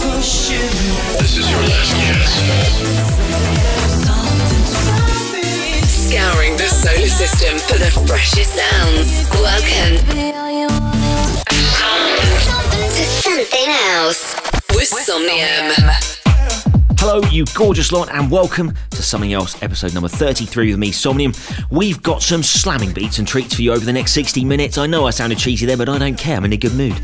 This is your last chance. Scouring the solar system for the freshest sounds. Welcome to something else with Somnium. Hello, you gorgeous lot, and welcome to Something Else, episode number 33 with me, Somnium. We've got some slamming beats and treats for you over the next 60 minutes. I know I sounded cheesy there, but I don't care, I'm in a good mood.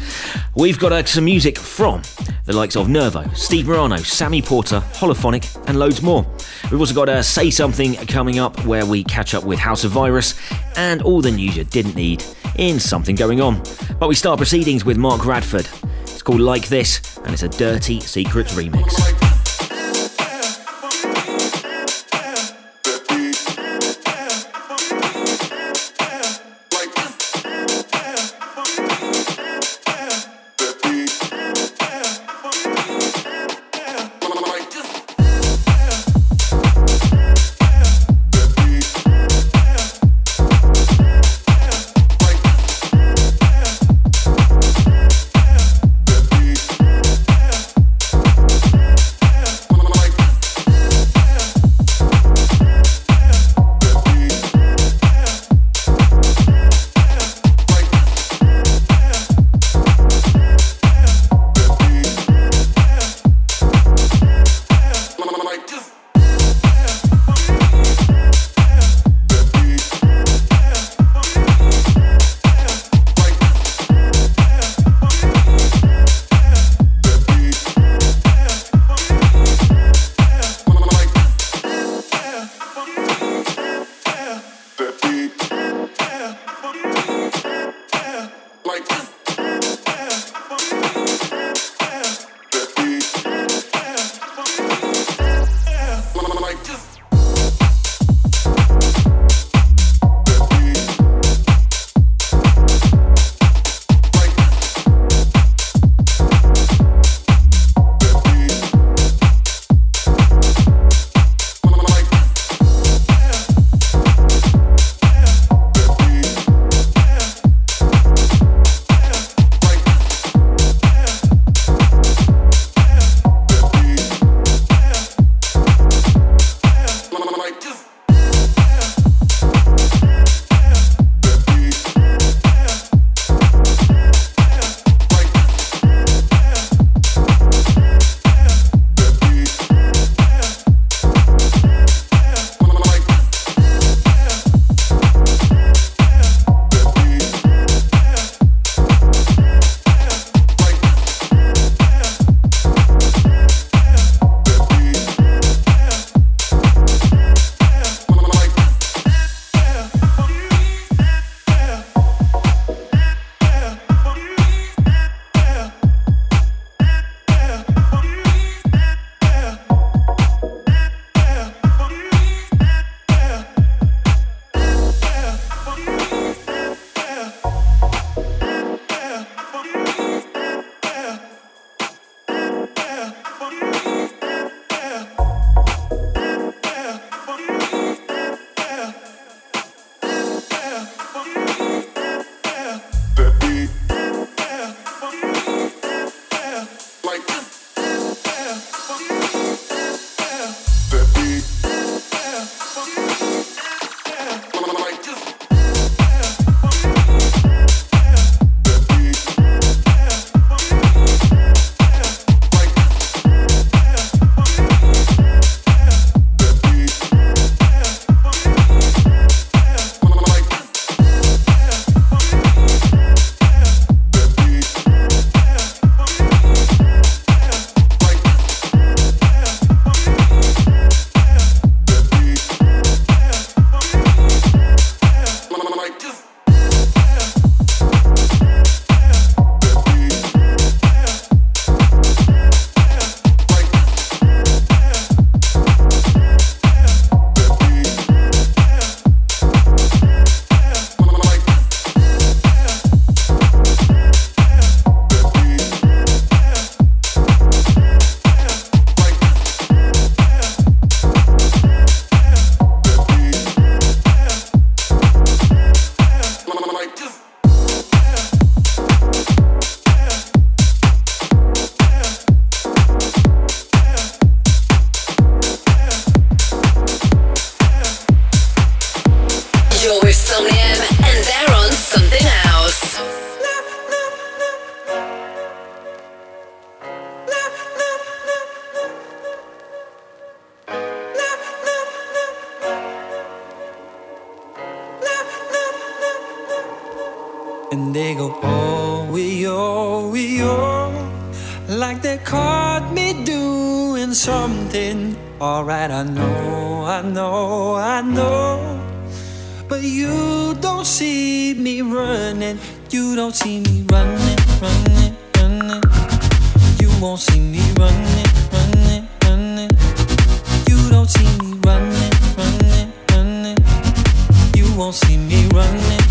We've got uh, some music from the likes of Nervo, Steve Morano, Sammy Porter, Holophonic, and loads more. We've also got uh, Say Something coming up, where we catch up with House of Virus and all the news you didn't need in Something Going On. But we start proceedings with Mark Radford. It's called Like This, and it's a Dirty Secrets remix. I know. But you don't see me running. You don't see me running, running, running. You won't see me running, running, running. You don't see me running, running, running. You won't see me running.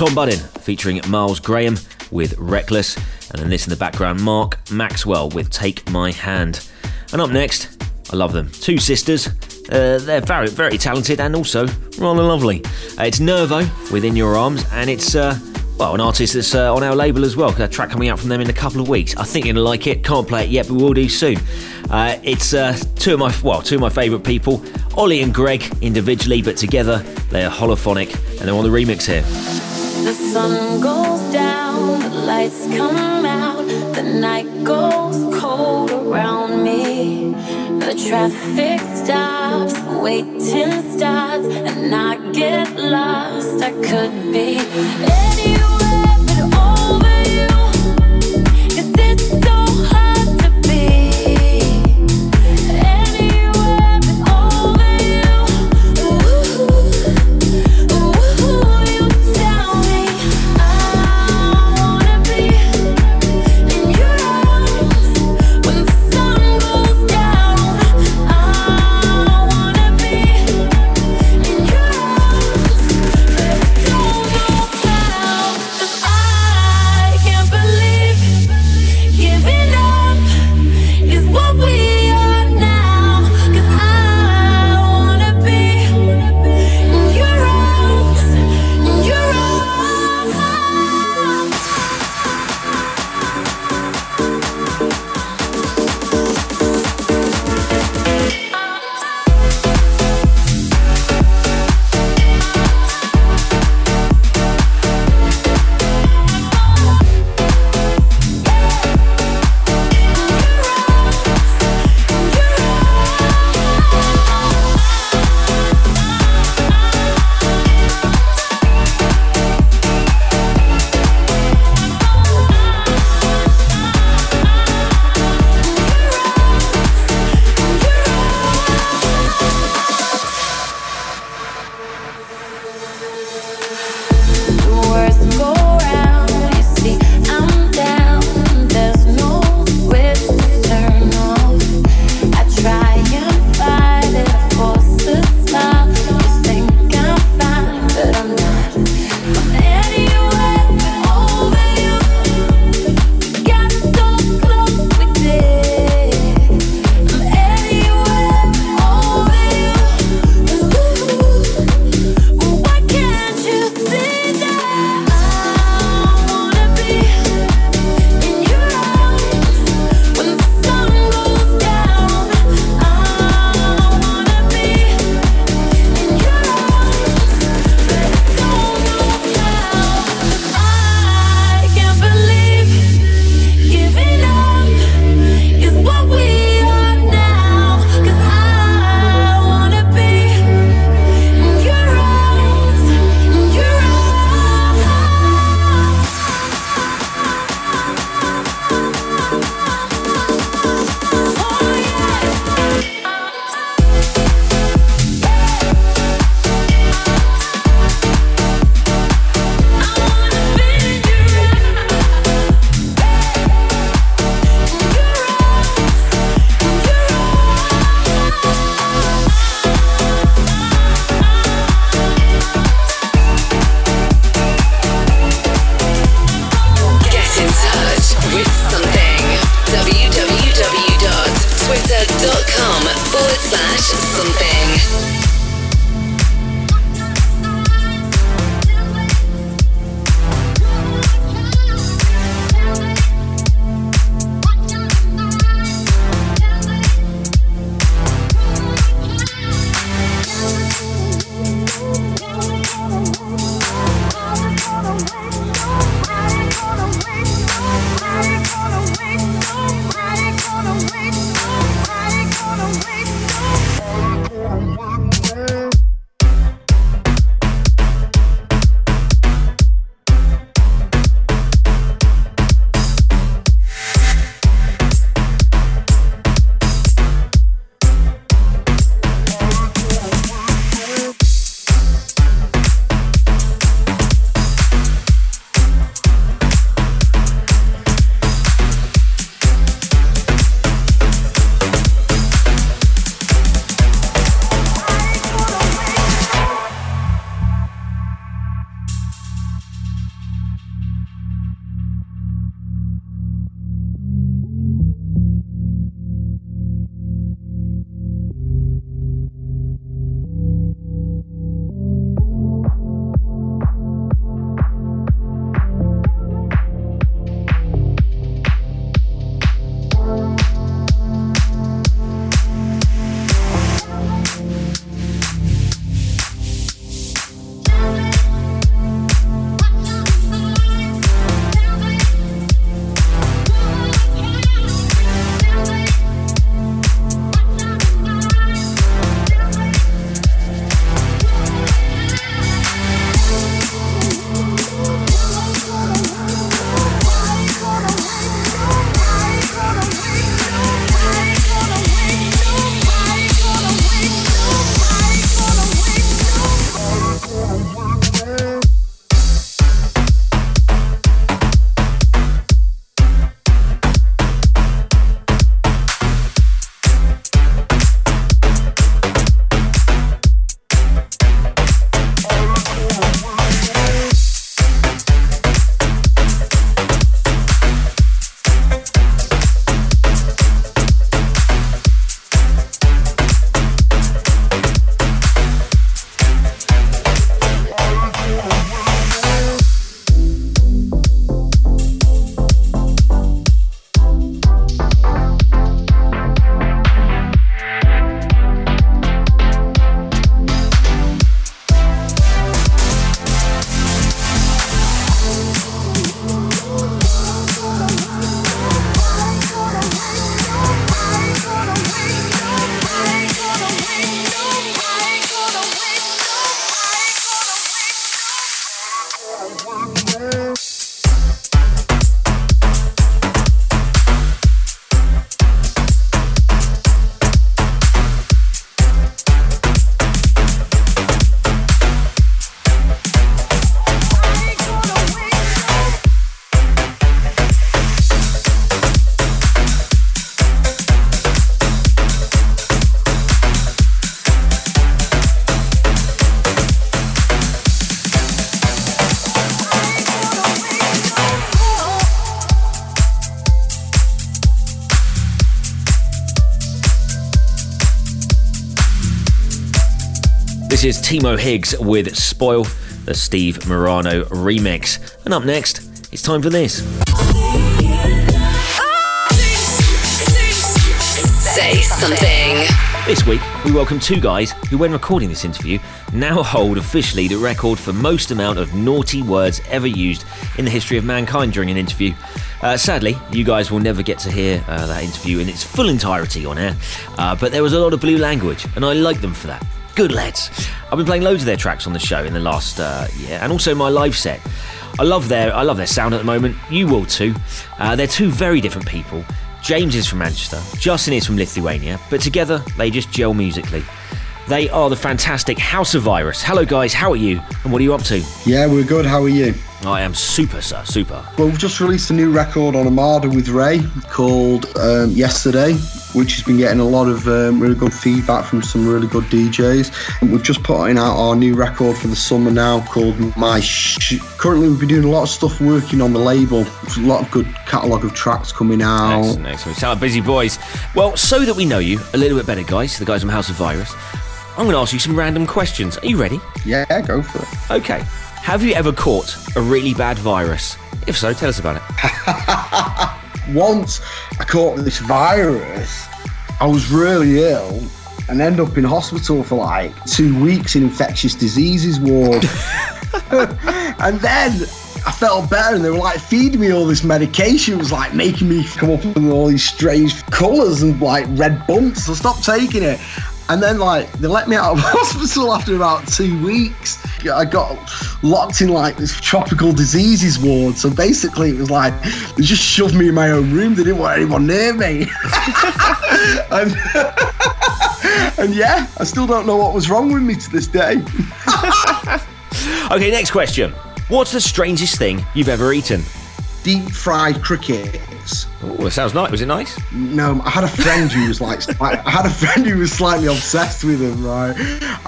Tom Budden featuring Miles Graham with Reckless, and then this in the background, Mark Maxwell with Take My Hand. And up next, I love them. Two sisters. Uh, they're very, very talented and also rather lovely. Uh, it's Nervo within your arms, and it's uh, well, an artist that's uh, on our label as well. A track coming out from them in a couple of weeks. I think you're gonna like it. Can't play it yet, but we'll do soon. Uh, it's uh, two of my well, two of my favourite people, Ollie and Greg individually, but together they're holophonic, and they're on the remix here. The sun goes down, the lights come out, the night goes cold around me. The traffic stops, waiting starts, and I get lost. I could be anywhere This is Timo Higgs with Spoil, the Steve Morano remix. And up next, it's time for this. Say something. This week, we welcome two guys who, when recording this interview, now hold officially the record for most amount of naughty words ever used in the history of mankind during an interview. Uh, sadly, you guys will never get to hear uh, that interview in its full entirety on air, uh, but there was a lot of blue language, and I like them for that. Good lads. I've been playing loads of their tracks on the show in the last uh, year, and also my live set. I love their I love their sound at the moment. You will too. Uh, they're two very different people. James is from Manchester, Justin is from Lithuania, but together they just gel musically. They are the fantastic House of Virus. Hello, guys, how are you? And what are you up to? Yeah, we're good. How are you? I am super, sir, super. Well, we've just released a new record on Armada with Ray called um, Yesterday, which has been getting a lot of um, really good feedback from some really good DJs. And we've just putting out our new record for the summer now called My Sh- Currently, we've been doing a lot of stuff working on the label. There's a lot of good catalogue of tracks coming out. Excellent, excellent. Sound like busy boys. Well, so that we know you a little bit better, guys, the guys from House of Virus, I'm going to ask you some random questions. Are you ready? Yeah, go for it. Okay. Have you ever caught a really bad virus? If so, tell us about it. Once I caught this virus, I was really ill and ended up in hospital for like two weeks in infectious diseases ward. and then I felt better and they were like feeding me all this medication. It was like making me come up with all these strange colours and like red bumps. So I stopped taking it. And then like they let me out of hospital after about two weeks. I got locked in like this tropical diseases ward. So basically it was like they just shoved me in my own room. They didn't want anyone near me. and, and yeah, I still don't know what was wrong with me to this day. Okay, next question. What's the strangest thing you've ever eaten? Deep fried crickets. Oh, that sounds nice. Was it nice? No, I had a friend who was like, I had a friend who was slightly obsessed with them, right?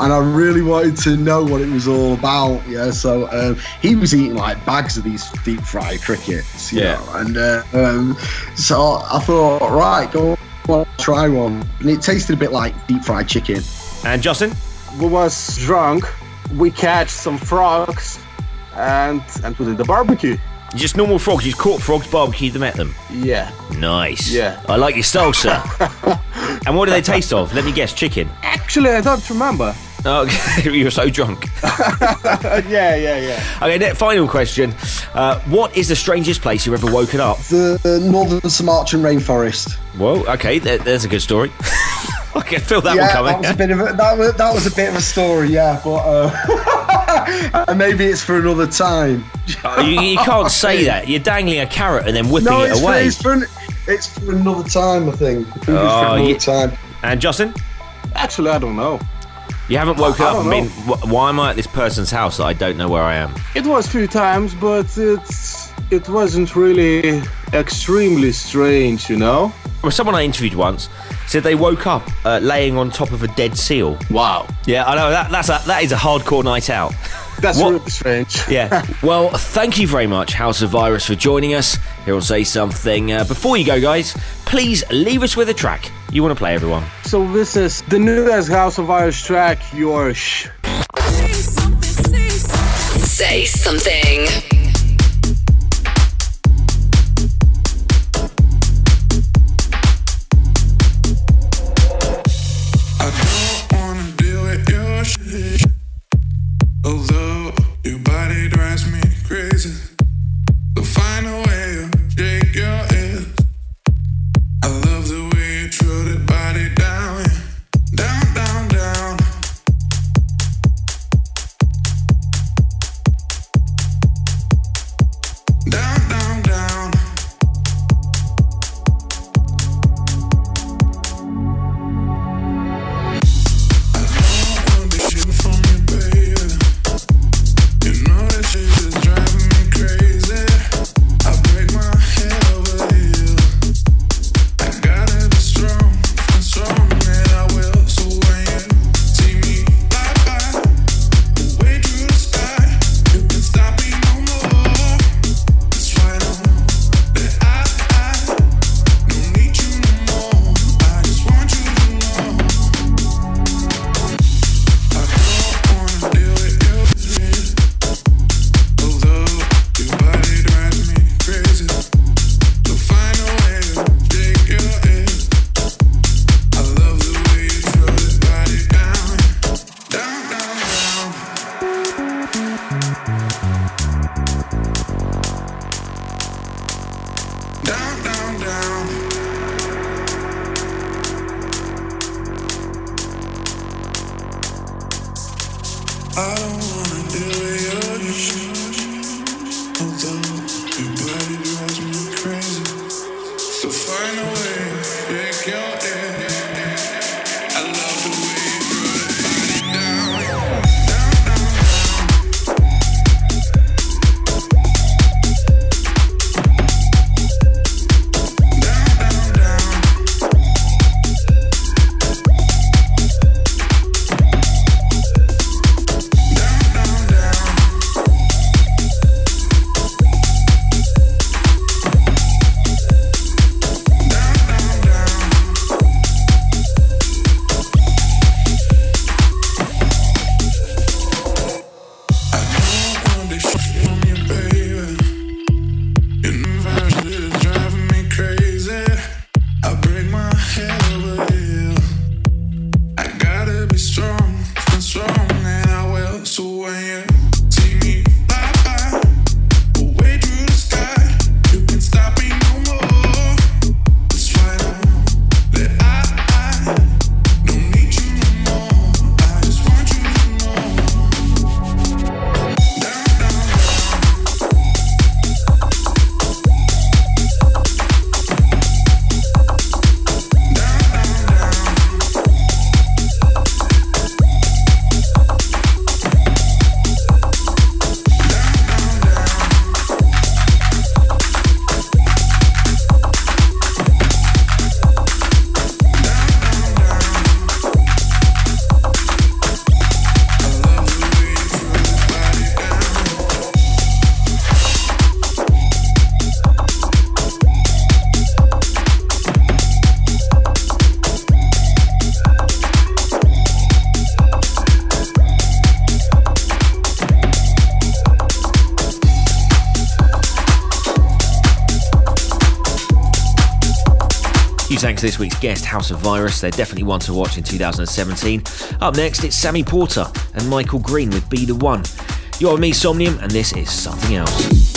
And I really wanted to know what it was all about. Yeah, so um, he was eating like bags of these deep fried crickets. You Yeah. know? and uh, um, so I thought, right, go on, try one, and it tasted a bit like deep fried chicken. And Justin? we was drunk. We catch some frogs and and we did the barbecue. Just normal frogs. You caught frogs, barbecued them, ate them. Yeah. Nice. Yeah. I like your salsa. and what do they taste of? Let me guess. Chicken. Actually, I don't remember. Okay, you were so drunk. yeah, yeah, yeah. Okay, final question. Uh, what is the strangest place you've ever woken up? The northern Sumatran rainforest. Well, okay, there, there's a good story. I can feel that one coming. that was a bit of a, that was, that was a bit of a story, yeah, but uh, and maybe it's for another time. Oh, you, you can't say that. You're dangling a carrot and then whipping No, it it's for, away. it's for an- it's for another time, I think. I think it's for Oh, another yeah. time. And Justin, Actually, I don't know. you haven't woken I up and don't been, why am I at this person's house that I don't know where I am? It was few times, but it's it wasn't really extremely strange, you know. Well, someone I interviewed once said they woke up uh, laying on top of a dead seal. Wow, Yeah, I know that that's a, that is a hardcore night out. that's What? really strange. Yeah. well, thank you very much, House of Virus, for joining us. Here will say something. Uh, before you go, guys, please leave us with a track you want to play, everyone. So this is the newest House of Virus track, your sh. Say something. To this week's guest, House of Virus. They're definitely one to watch in 2017. Up next, it's Sammy Porter and Michael Green with Be the One. You're me, Somnium, and this is Something Else.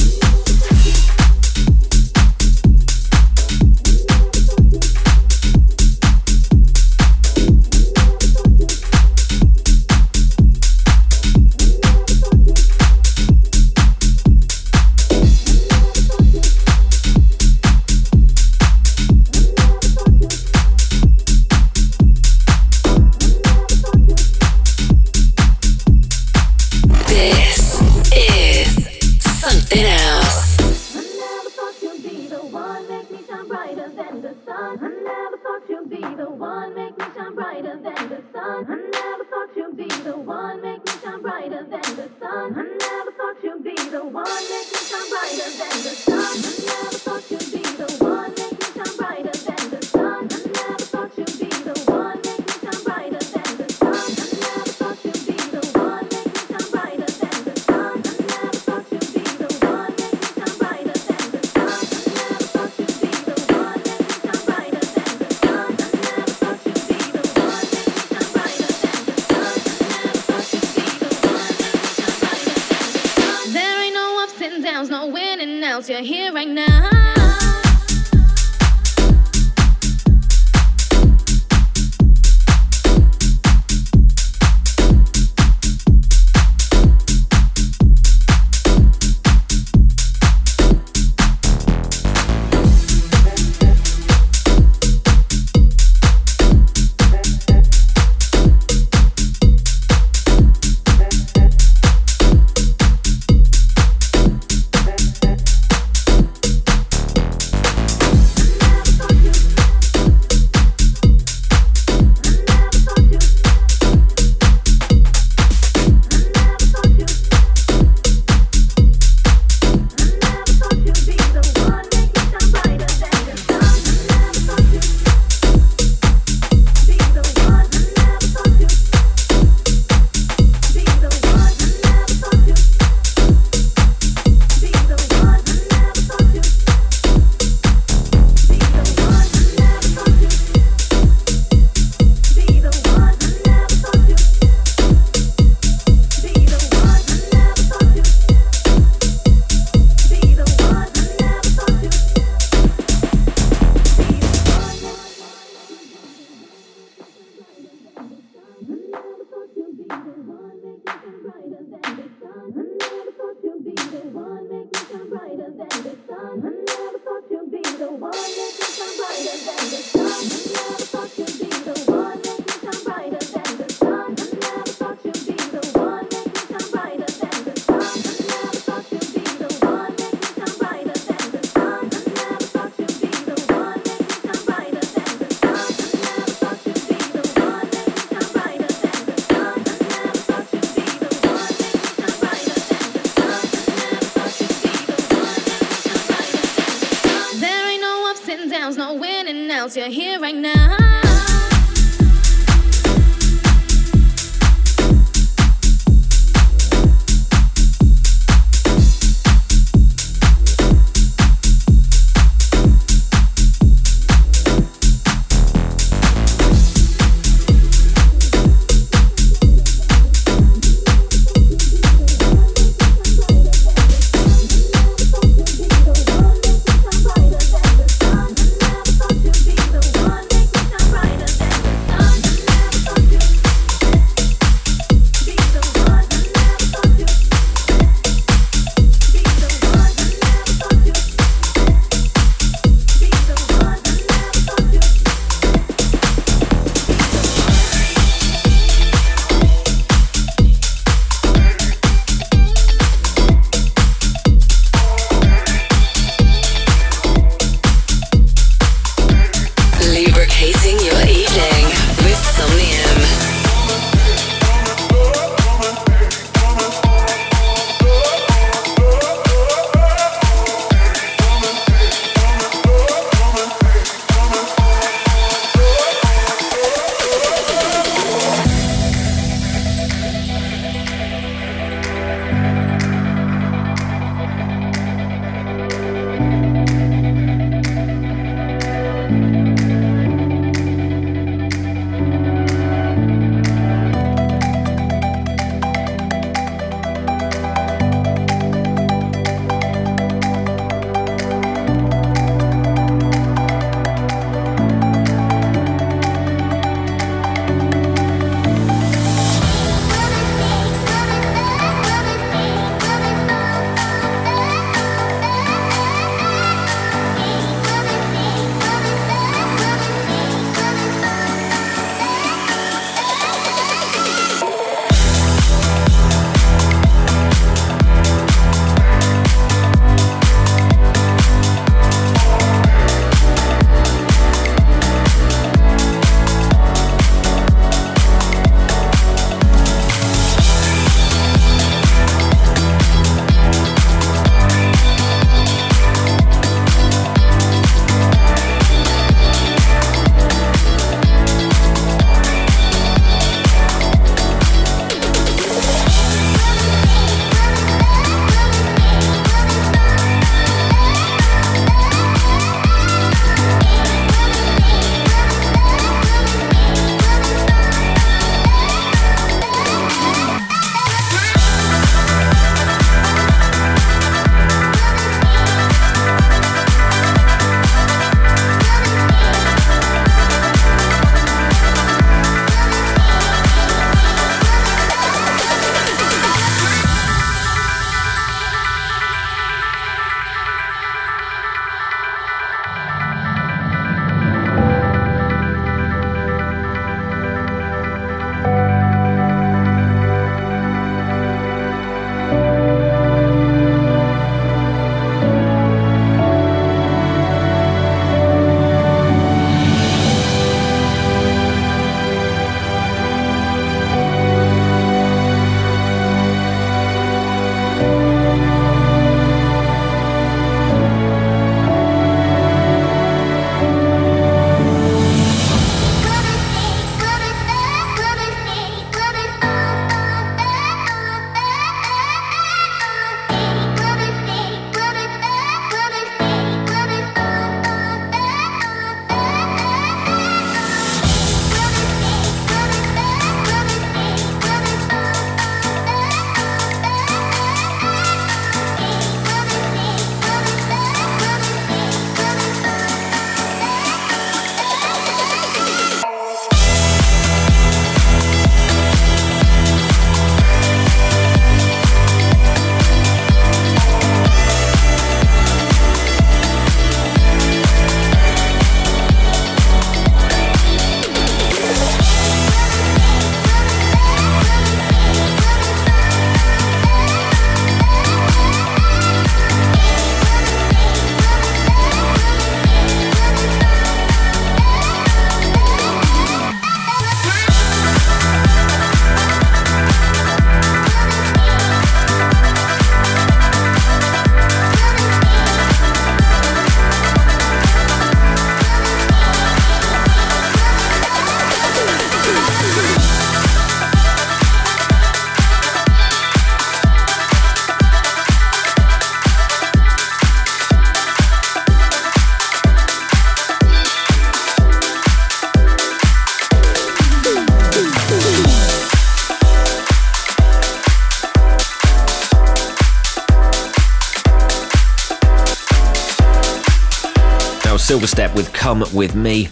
Come With Me.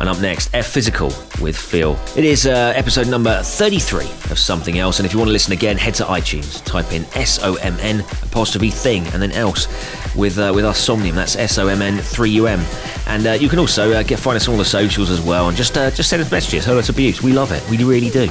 And up next, F Physical with Feel. It is uh, episode number 33 of Something Else. And if you want to listen again, head to iTunes, type in S O M N apostrophe thing and then else with uh, with us Somnium. That's S O M N 3 U M. And uh, you can also uh, get find us on all the socials as well. And just uh, just send us messages, hurl us abuse. We love it. We really do.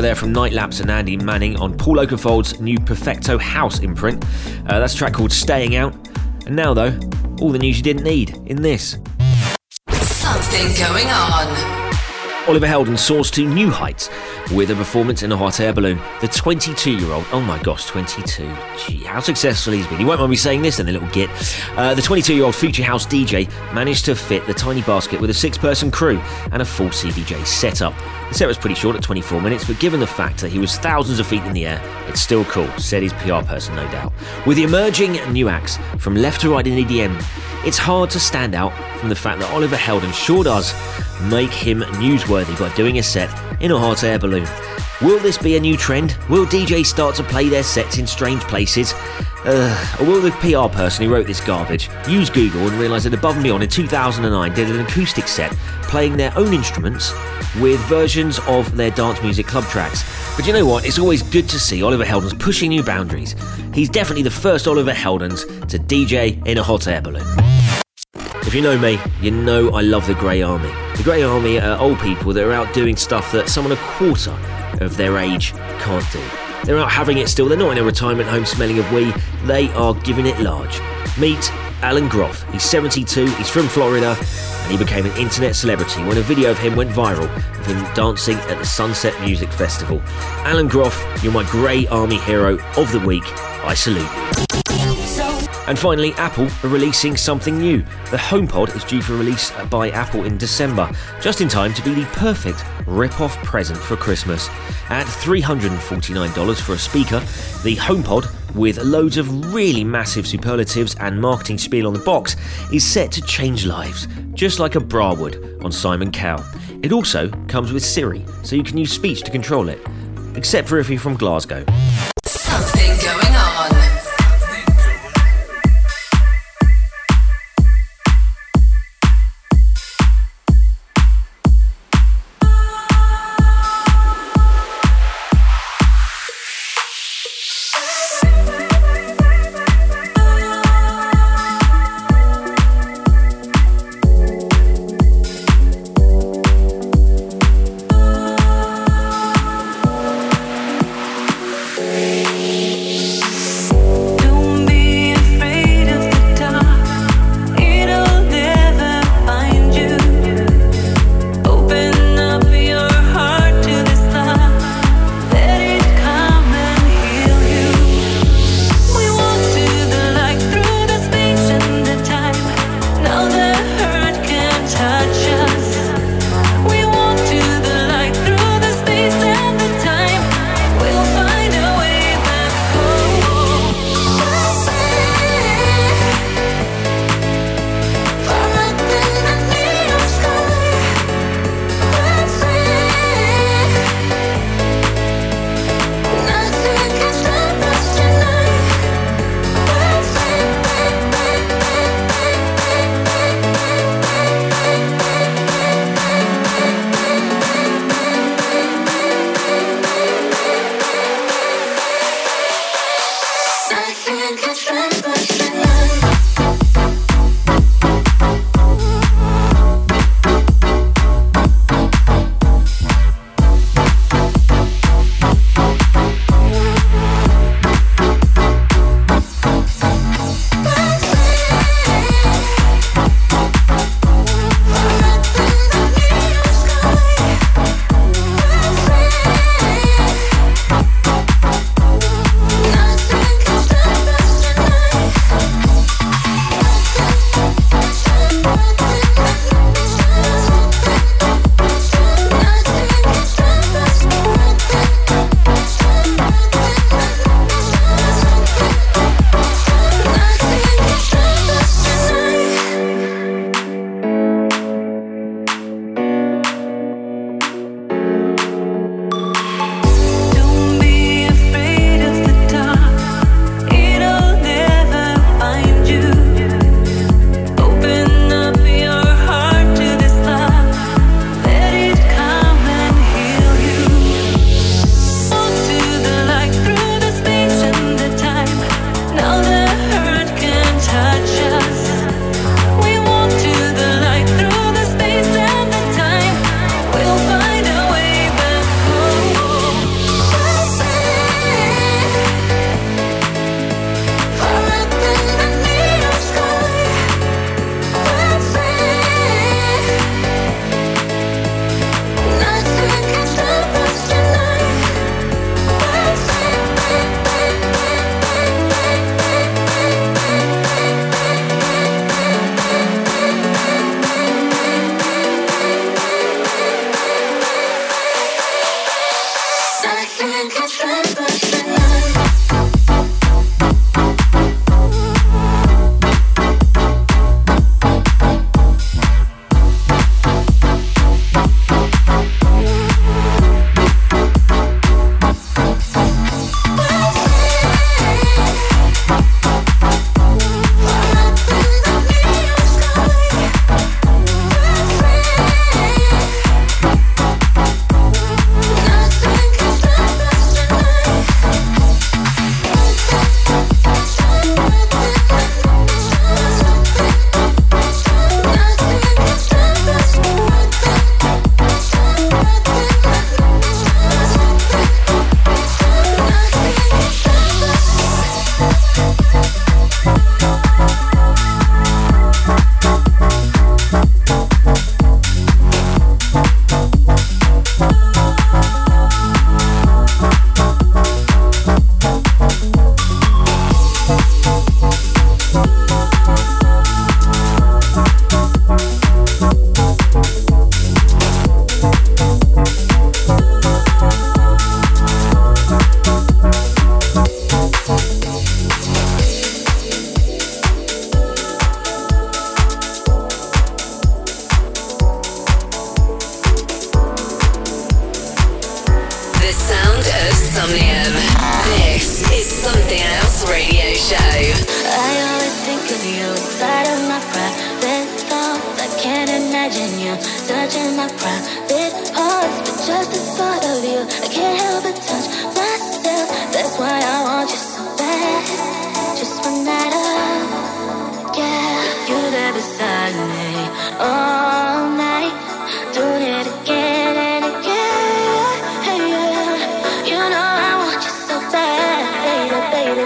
Number there from Night Lapse and Andy Manning on Paul Oakenfold's new Perfecto House imprint. Uh, that's a track called Staying Out. And now, though, all the news you didn't need in this. Something going on. Oliver Heldens soars to new heights with a performance in a hot air balloon. The 22 year old, oh my gosh, 22. Gee, how successful he's been. He won't mind me saying this in a little git. Uh, the 22 year old Future House DJ managed to fit the tiny basket with a six person crew and a full CDJ setup. The set was pretty short at 24 minutes, but given the fact that he was thousands of feet in the air, it's still cool, said his PR person, no doubt. With the emerging new acts from left to right in EDM, it's hard to stand out from the fact that Oliver Heldens sure does make him newsworthy by doing a set in a hot air balloon. Will this be a new trend? Will DJs start to play their sets in strange places? Uh, or will the PR person who wrote this garbage use Google and realise that Above and Beyond in 2009 did an acoustic set playing their own instruments with versions of their dance music club tracks? But you know what? It's always good to see Oliver Heldens pushing new boundaries. He's definitely the first Oliver Heldens to DJ in a hot air balloon. If you know me, you know I love the Grey Army. The Grey Army are old people that are out doing stuff that someone a quarter of their age can't do. They're out having it still, they're not in a retirement home smelling of wee, they are giving it large. Meet Alan Groff. He's 72, he's from Florida, and he became an internet celebrity when a video of him went viral of him dancing at the Sunset Music Festival. Alan Groff, you're my Grey Army hero of the week. I salute you. And finally, Apple are releasing something new. The HomePod is due for release by Apple in December, just in time to be the perfect rip-off present for Christmas. At $349 for a speaker, the HomePod, with loads of really massive superlatives and marketing spiel on the box, is set to change lives, just like a bra would on Simon Cowell. It also comes with Siri, so you can use speech to control it, except for if you're from Glasgow.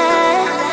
bad.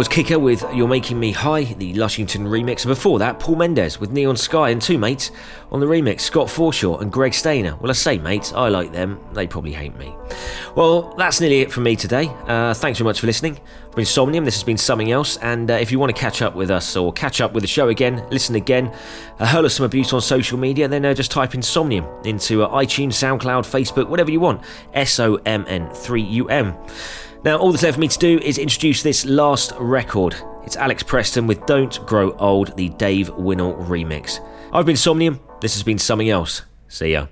Was Kicker with You're Making Me High, the Lushington remix. And before that, Paul Mendes with Neon Sky and two mates on the remix, Scott Forshaw and Greg Stainer. Well, I say mates, I like them. They probably hate me. Well, that's nearly it from me today. Uh, thanks very much for listening. I've been Somnium, this has been something else. And uh, if you want to catch up with us or catch up with the show again, listen again, uh, hurl us some abuse on social media, then uh, just type in Somnium into uh, iTunes, SoundCloud, Facebook, whatever you want. S O M N 3 U M. Now, all that's left for me to do is introduce this last record. It's Alex Preston with Don't Grow Old, the Dave Winnel remix. I've been Somnium, this has been something else. See ya.